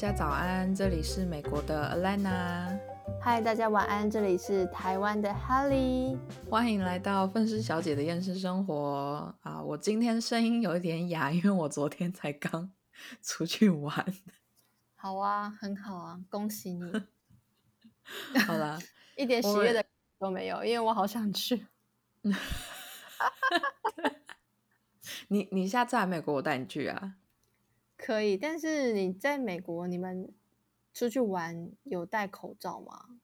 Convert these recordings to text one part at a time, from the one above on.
家早安，这里是美国的 Alana。嗨，大家晚安，这里是台湾的 Holly。欢迎来到愤世小姐的厌世生活啊！我今天声音有一点哑，因为我昨天才刚出去玩。好啊，很好啊，恭喜你。好了，一点喜悦的都没有，因为我好想去。你你下次来美国，我带你去啊。可以，但是你在美国，你们出去玩有戴口罩吗？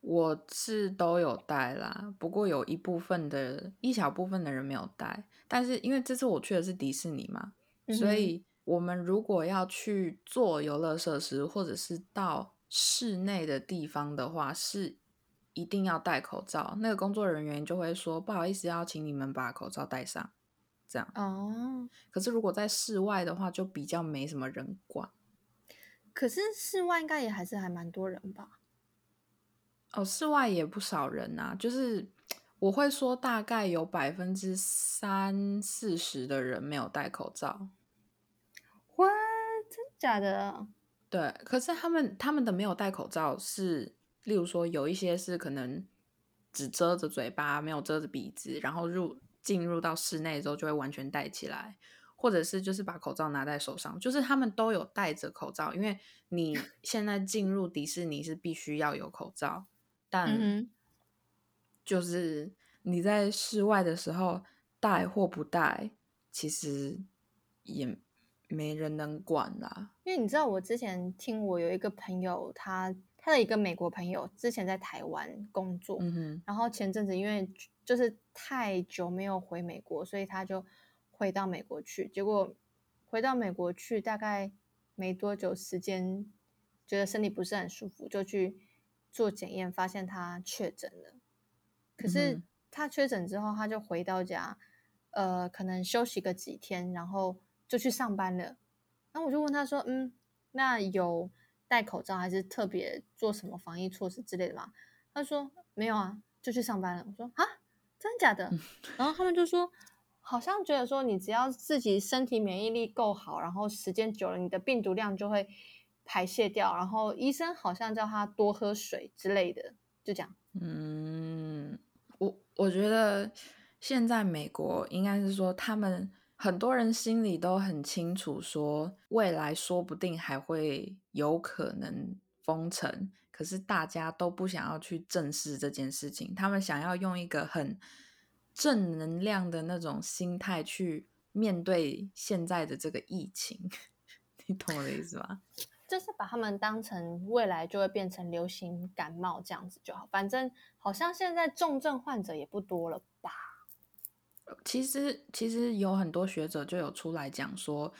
我是都有戴啦，不过有一部分的一小部分的人没有戴。但是因为这次我去的是迪士尼嘛，所以我们如果要去做游乐设施或者是到室内的地方的话，是一定要戴口罩。那个工作人员就会说：“不好意思，要请你们把口罩戴上。”这样哦，可是如果在室外的话，就比较没什么人管。可是室外应该也还是还蛮多人吧？哦，室外也不少人啊，就是我会说大概有百分之三四十的人没有戴口罩。哇，真假的？对，可是他们他们的没有戴口罩是，例如说有一些是可能只遮着嘴巴，没有遮着鼻子，然后入。进入到室内之后就会完全戴起来，或者是就是把口罩拿在手上，就是他们都有戴着口罩，因为你 现在进入迪士尼是必须要有口罩，但就是你在室外的时候戴或不戴，其实也没人能管啦。因为你知道，我之前听我有一个朋友，他他的一个美国朋友之前在台湾工作，嗯哼，然后前阵子因为。就是太久没有回美国，所以他就回到美国去。结果回到美国去，大概没多久时间，觉得身体不是很舒服，就去做检验，发现他确诊了。可是他确诊之后，他就回到家，呃，可能休息个几天，然后就去上班了。那我就问他说：“嗯，那有戴口罩还是特别做什么防疫措施之类的吗？”他说：“没有啊，就去上班了。”我说：“啊。”真的假的？然后他们就说，好像觉得说，你只要自己身体免疫力够好，然后时间久了，你的病毒量就会排泄掉。然后医生好像叫他多喝水之类的，就这样。嗯，我我觉得现在美国应该是说，他们很多人心里都很清楚，说未来说不定还会有可能封城。可是大家都不想要去正视这件事情，他们想要用一个很正能量的那种心态去面对现在的这个疫情，你懂我的意思吗？就是把他们当成未来就会变成流行感冒这样子就好，反正好像现在重症患者也不多了吧？其实，其实有很多学者就有出来讲说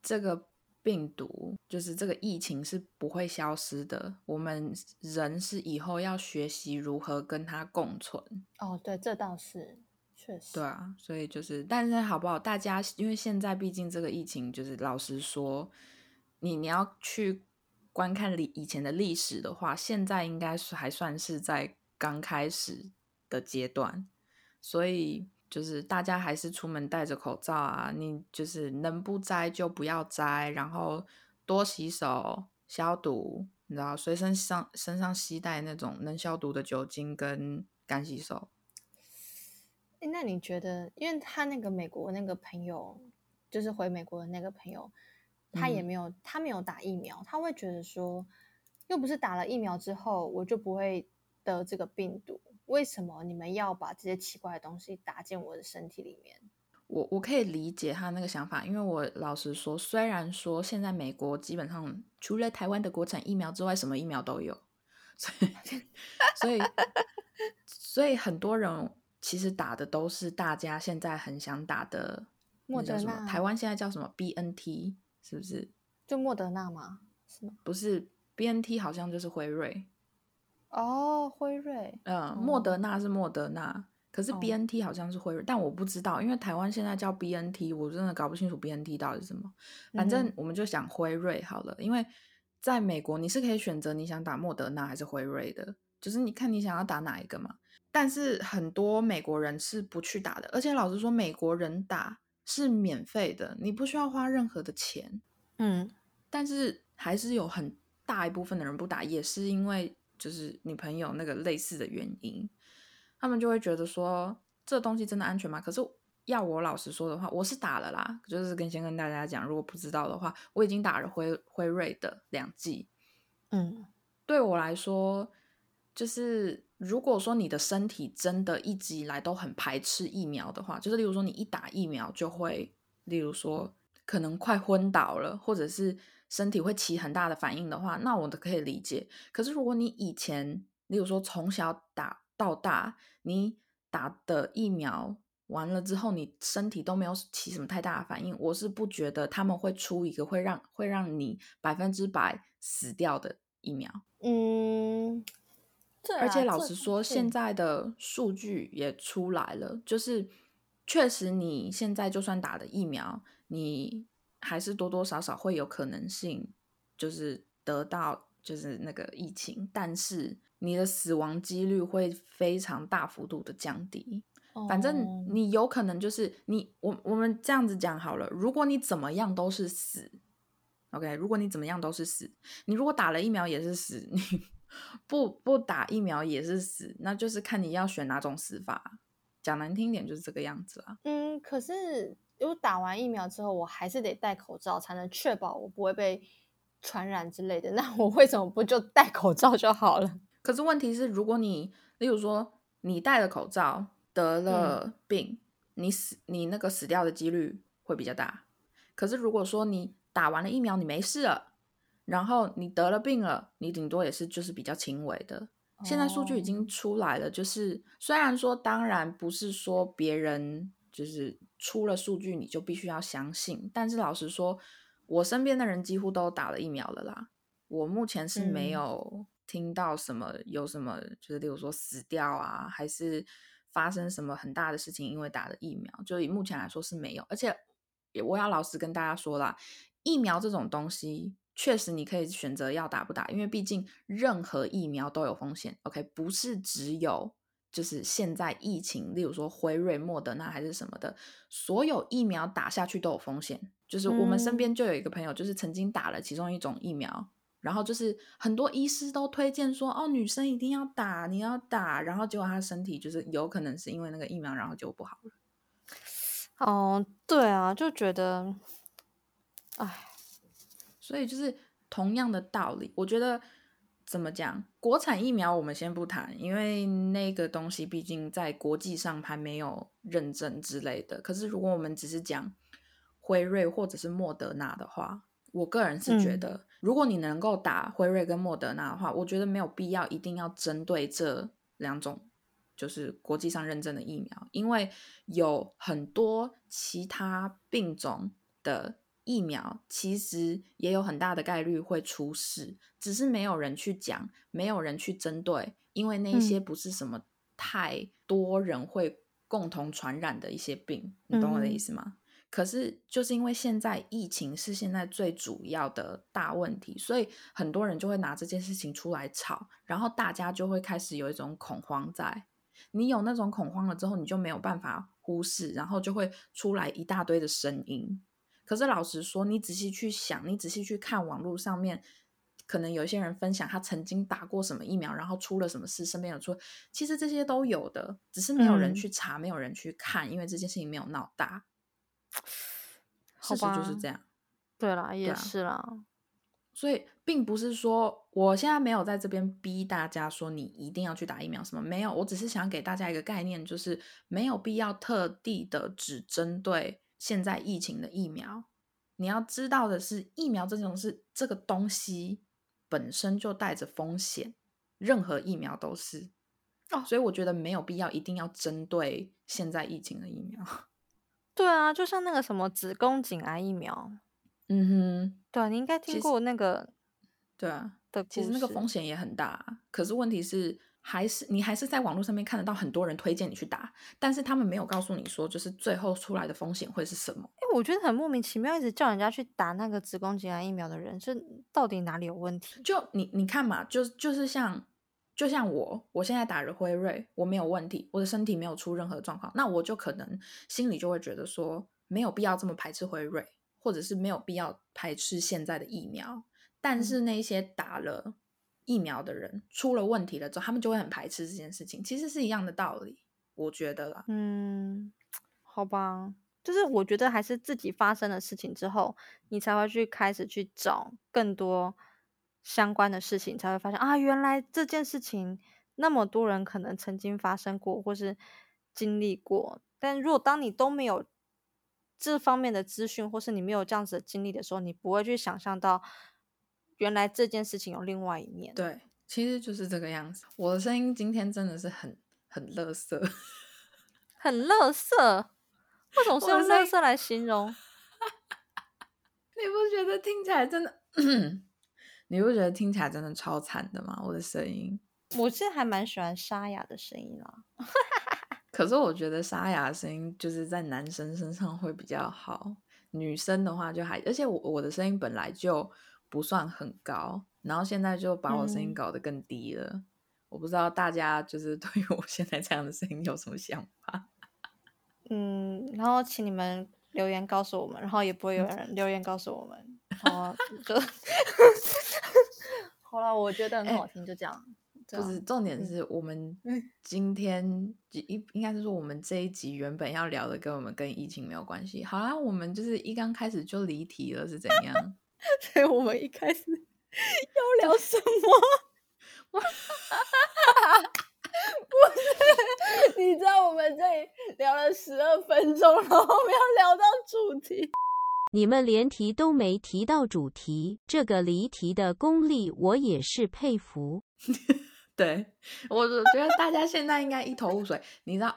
这个。病毒就是这个疫情是不会消失的，我们人是以后要学习如何跟它共存。哦，对，这倒是确实。对啊，所以就是，但是好不好？大家因为现在毕竟这个疫情，就是老实说，你你要去观看历以前的历史的话，现在应该是还算是在刚开始的阶段，所以。就是大家还是出门戴着口罩啊，你就是能不摘就不要摘，然后多洗手消毒，你知道，随身上身上携带那种能消毒的酒精跟干洗手。那你觉得，因为他那个美国那个朋友，就是回美国的那个朋友，他也没有他没有打疫苗，他会觉得说，又不是打了疫苗之后我就不会得这个病毒。为什么你们要把这些奇怪的东西打进我的身体里面？我我可以理解他那个想法，因为我老实说，虽然说现在美国基本上除了台湾的国产疫苗之外，什么疫苗都有，所以所以所以很多人其实打的都是大家现在很想打的莫德纳。台湾现在叫什么 BNT 是不是？就莫德纳吗？是吗？不是 BNT，好像就是辉瑞。哦，辉瑞，嗯，莫德纳是莫德纳，可是 B N T 好像是辉瑞，但我不知道，因为台湾现在叫 B N T，我真的搞不清楚 B N T 到底是什么。反正我们就想辉瑞好了，因为在美国你是可以选择你想打莫德纳还是辉瑞的，就是你看你想要打哪一个嘛。但是很多美国人是不去打的，而且老实说，美国人打是免费的，你不需要花任何的钱。嗯，但是还是有很大一部分的人不打，也是因为就是你朋友那个类似的原因，他们就会觉得说这东西真的安全吗？可是要我老实说的话，我是打了啦，就是跟先跟大家讲，如果不知道的话，我已经打了辉辉瑞的两剂，嗯，对我来说，就是如果说你的身体真的一直以来都很排斥疫苗的话，就是例如说你一打疫苗就会，例如说可能快昏倒了，或者是身体会起很大的反应的话，那我都可以理解。可是如果你以前，例如说从小打到大，你打的疫苗完了之后，你身体都没有起什么太大的反应，我是不觉得他们会出一个会让会让你百分之百死掉的疫苗。嗯，啊而且老实说，嗯现在的数据也出来了，就是确实你现在就算打了疫苗，你还是多多少少会有可能性，就是得到就是那个疫情，但是你的死亡几率会非常大幅度的降低。反正哦你有可能就是你我我们这样子讲好了，如果你怎么样都是死，OK，如果你怎么样都是死，你如果打了疫苗也是死，你不不打疫苗也是死，那就是看你要选哪种死法。讲难听点就是这个样子啊。嗯，可是如果打完疫苗之后，我还是得戴口罩，才能确保我不会被传染之类的。那我为什么不就戴口罩就好了？可是问题是，如果你例如说你戴了口罩得了病，你死你那个死掉的几率会比较大。可是如果说你打完了疫苗，你没事了，然后你得了病了，你顶多也是就是比较轻微的。现在数据已经哦出来了，就是虽然说当然不是说别人就是出了数据你就必须要相信，但是老实说，我身边的人几乎都打了疫苗了啦。我目前是没嗯有听到什么有什么，就是例如说死掉啊，还是发生什么很大的事情，因为打了疫苗，就以目前来说是没有。而且也我要老实跟大家说啦，疫苗这种东西，确实你可以选择要打不打，因为毕竟任何疫苗都有风险。OK，不是只有就是现在疫情，例如说辉瑞、莫德纳还是什么的，所有疫苗打下去都有风险。就是我们身嗯边就有一个朋友，就是曾经打了其中一种疫苗，然后就是很多医师都推荐说，哦，女生一定要打，你要打，然后结果她身体就是有可能是因为那个疫苗，然后就不好了。哦，对啊，就觉得，哎，所以就是同样的道理，我觉得怎么讲，国产疫苗我们先不谈，因为那个东西毕竟在国际上还没有认证之类的。可是如果我们只是讲辉瑞或者是莫德纳的话，我个人是觉嗯得，如果你能够打辉瑞跟莫德纳的话，我觉得没有必要一定要针对这两种就是国际上认证的疫苗，因为有很多其他病种的疫苗其实也有很大的概率会出事，只是没有人去讲，没有人去针对，因为那些嗯不是什么太多人会共同传染的一些病，你懂我的意嗯思吗？可是就是因为现在疫情是现在最主要的大问题，所以很多人就会拿这件事情出来吵，然后大家就会开始有一种恐慌在。你有那种恐慌了之后，你就没有办法忽视，然后就会出来一大堆的声音。可是老实说，你仔细去想，你仔细去看网络上面，可能有一些人分享他曾经打过什么疫苗，然后出了什么事，身边有出，其实这些都有的，只是没有人嗯去查，没有人去看，因为这件事情没有闹大。好事实就是这样。对啦，也啊是啦，所以并不是说我现在没有在这边逼大家说你一定要去打疫苗什么，没有，我只是想给大家一个概念，就是没有必要特地的只针对现在疫情的疫苗。你要知道的是，疫苗这种是这个东西本身就带着风险，任何疫苗都是。哦所以我觉得没有必要一定要针对现在疫情的疫苗。对啊，就像那个什么子宫颈癌疫苗，嗯哼，对啊，你应该听过那个对啊，的其实那个风险也很大啊，可是问题是，还是你还是在网络上面看得到很多人推荐你去打，但是他们没有告诉你说，就是最后出来的风险会是什么。哎，我觉得很莫名其妙，一直叫人家去打那个子宫颈癌疫苗的人，是到底哪里有问题？就你你看嘛，就就是像就像我，我现在打了辉瑞，我没有问题，我的身体没有出任何状况，那我就可能心里就会觉得说，没有必要这么排斥辉瑞，或者是没有必要排斥现在的疫苗。但是那些打了疫苗的人出了问题了之后，他们就会很排斥这件事情。其实是一样的道理，我觉得啦。嗯，好吧，就是我觉得还是自己发生的事情之后，你才会去开始去找更多相关的事情，才会发现啊，原来这件事情那么多人可能曾经发生过，或是经历过。但如果当你都没有这方面的资讯，或是你没有这样子的经历的时候，你不会去想象到原来这件事情有另外一面。对，其实就是这个样子。我的声音今天真的是很很乐色，很乐色。为什么是用乐色来形容？你不觉得听起来真的？你不觉得听起来真的超惨的吗？我的声音，我现在还蛮喜欢沙哑的声音啦。可是我觉得沙哑的声音就是在男生身上会比较好，女生的话就还，而且我我的声音本来就不算很高，然后现在就把我声音搞得更低了。我不知道大家就是对于我现在这样的声音有什么想法？嗯，然后请你们留言告诉我们，然后也不会有人留言告诉我们。好，就好了，我觉得很好听，就这样。不是重点是我们今天应应该是说我们这一集原本要聊的跟我们跟疫情没有关系。好啦，我们就是一刚开始就离题了，是怎样？所以我们一开始 要聊什么？不是，你知道我们这里聊了十二分钟，然后我们要聊到主题，你们连提都没提到主题，这个离题的功力我也是佩服。对，我觉得大家现在应该一头雾水。你知道，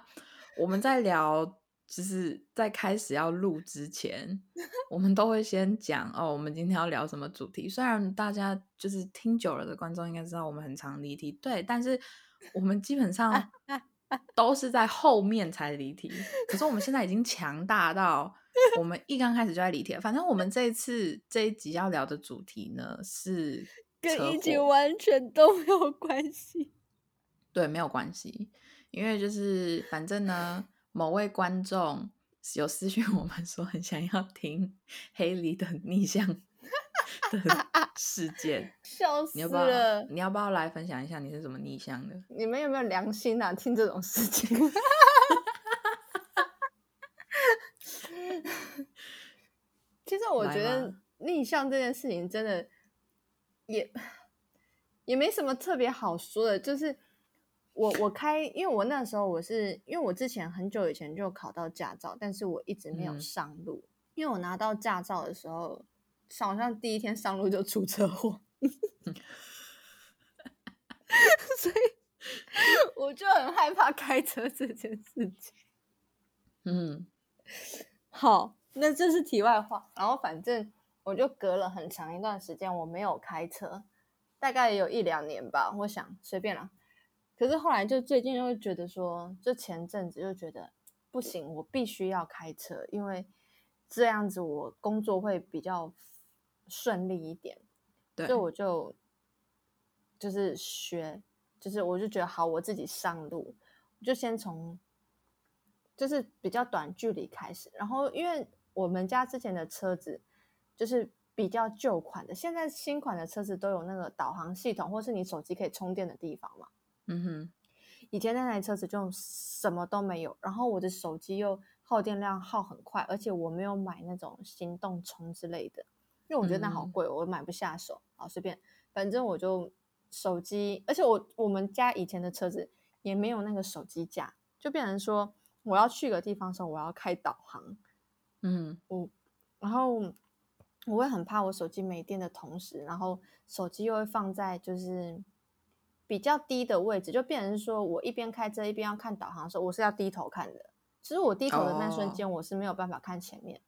我们在聊，就是在开始要录之前，我们都会先讲哦，我们今天要聊什么主题。虽然大家就是听久了的观众应该知道我们很常离题，对，但是我们基本上 都是在后面才离题。可是我们现在已经强大到，我们一刚开始就在离题。反正我们这一次这一集要聊的主题呢是。跟疫情完全都没有关系，对，没有关系，因为就是反正呢，某位观众有私讯我们说很想要听黑梨的逆向的 事件，笑死了！你要不要来分享一下你是怎么逆向的？你们有没有良心啊？听这种事情，其实我觉得逆向这件事情真的。也也没什么特别好说的，就是我我开，因为我那时候我是因为我之前很久以前就考到驾照，但是我一直没有上路，因为我拿到驾照的时候，好像第一天上路就出车祸，所以我就很害怕开车这件事情。嗯，好，那这是题外话，然后反正。我就隔了很长一段时间，我没有开车，大概有一两年吧。我想随便了，可是后来就最近又觉得说，就前阵子就觉得不行，我必须要开车，因为这样子我工作会比较顺利一点。所以我就就是学，就是我就觉得好，我自己上路，就先从就是比较短距离开始。然后因为我们家之前的车子。就是比较旧款的，现在新款的车子都有那个导航系统，或是你手机可以充电的地方嘛。嗯哼，以前那台车子就什么都没有，然后我的手机又耗电量耗很快，而且我没有买那种行动充之类的，因为我觉得那好贵，我买不下手。好，随便，反正我就手机，而且我我们家以前的车子也没有那个手机架，就变成说我要去个地方的时候，我要开导航。嗯，我然后。我会很怕我手机没电的同时，然后手机又会放在就是比较低的位置，就变成说我一边开车一边要看导航的时候，我是要低头看的。其实我低头的那瞬间，我是没有办法看前面。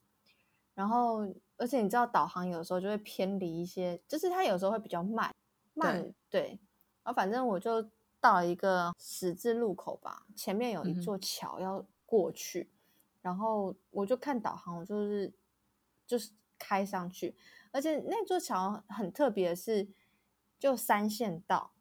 然后，而且你知道，导航有时候就会偏离一些，就是它有时候会比较慢，慢对。然后反正我就到了一个十字路口吧，前面有一座桥要过去，然后我就看导航，我就是就是。开上去，而且那座桥很特别，是就三线道。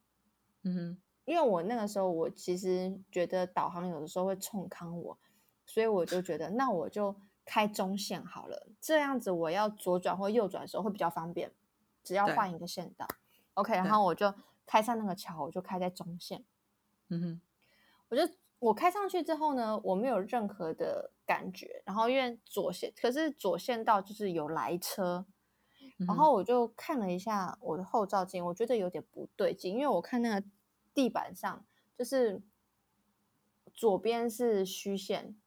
嗯哼，因为我那个时候我其实觉得导航有的时候会冲康我，所以我就觉得那我就开中线好了，这样子我要左转或右转的时候会比较方便。只要换一个线道。OK，然后我就开上那个桥，我就开在中线。嗯哼，我就我开上去之后呢，我没有任何的感觉。然后因为左线，可是左线道就是有来车，然后我就看了一下我的后照镜，我觉得有点不对劲，因为我看那个地板上就是左边是虚线，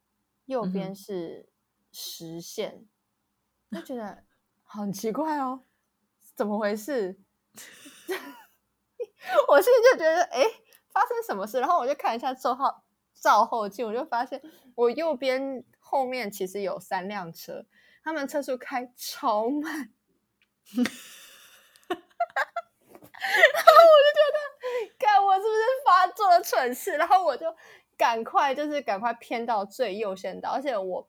右边是实线，就觉得很奇怪哦，怎么回事？我现在就觉得，哎，发生什么事？然后我就看一下照后照后镜，我就发现我右边后面其实有三辆车，他们车速开超慢，然后我就看我是不是发做了蠢事？然后我就赶快就是赶快偏到最右线道，而且我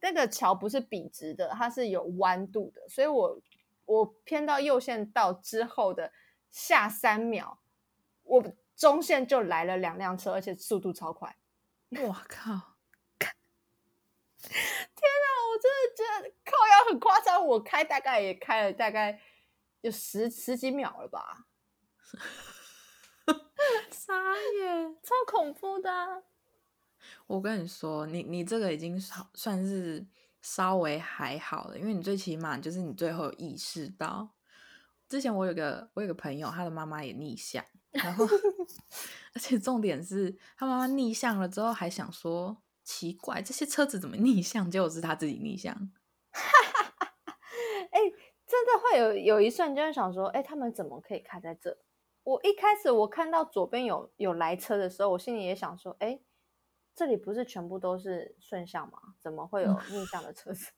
那个桥不是笔直的，它是有弯度的，所以我我偏到右线道之后的下三秒，我中线就来了两辆车，而且速度超快。我 靠，我真的觉得靠腰很夸张，我开大概也开了大概有十十几秒了吧，傻眼！超恐怖的啊、我跟你说，你你这个已经算算是稍微还好了，因为你最起码就是你最后意识到。之前我有个我有个朋友，他的妈妈也逆向，然后 而且重点是他妈妈逆向了之后还想说奇怪，这些车子怎么逆向？结果是他自己逆向。哎、真的会有有一瞬间想说，哎、他们怎么可以开在这？我一开始我看到左边有有来车的时候，我心里也想说，哎、这里不是全部都是顺向吗？怎么会有逆向的车子？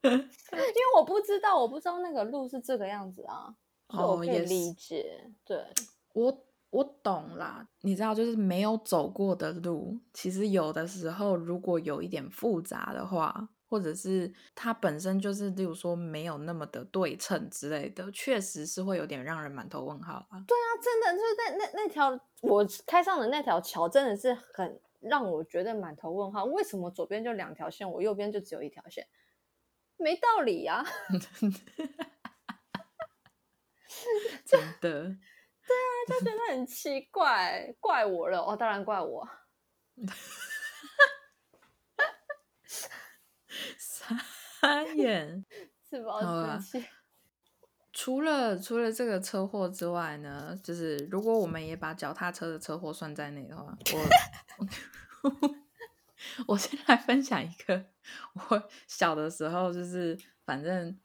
因为我不知道，我不知道那个路是这个样子啊，所以我哦也可以理是解。对，我我懂啦，你知道，就是没有走过的路，其实有的时候如果有一点复杂的话，或者是它本身就是，例如说没有那么的对称之类的，确实是会有点让人满头问号啊。对啊真的就是那那那条我开上的那条桥，真的是很让我觉得满头问号。为什么左边就两条线，我右边就只有一条线？没道理呀、真的，对啊就觉得很奇怪，怪我了哦，当然怪我。傻眼。自暴好啦自弃。除了除了这个车祸之外呢，就是如果我们也把脚踏车的车祸算在内的话，我我先来分享一个我小的时候，就是反正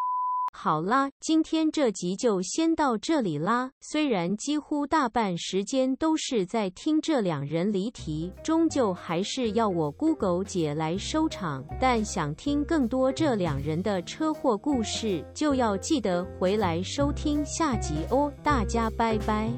好啦，今天这集就先到这里啦。虽然几乎大半时间都是在听这两人离题，终究还是要我 Google 姐来收场。但想听更多这两人的车祸故事，就要记得回来收听下集哦。大家拜拜。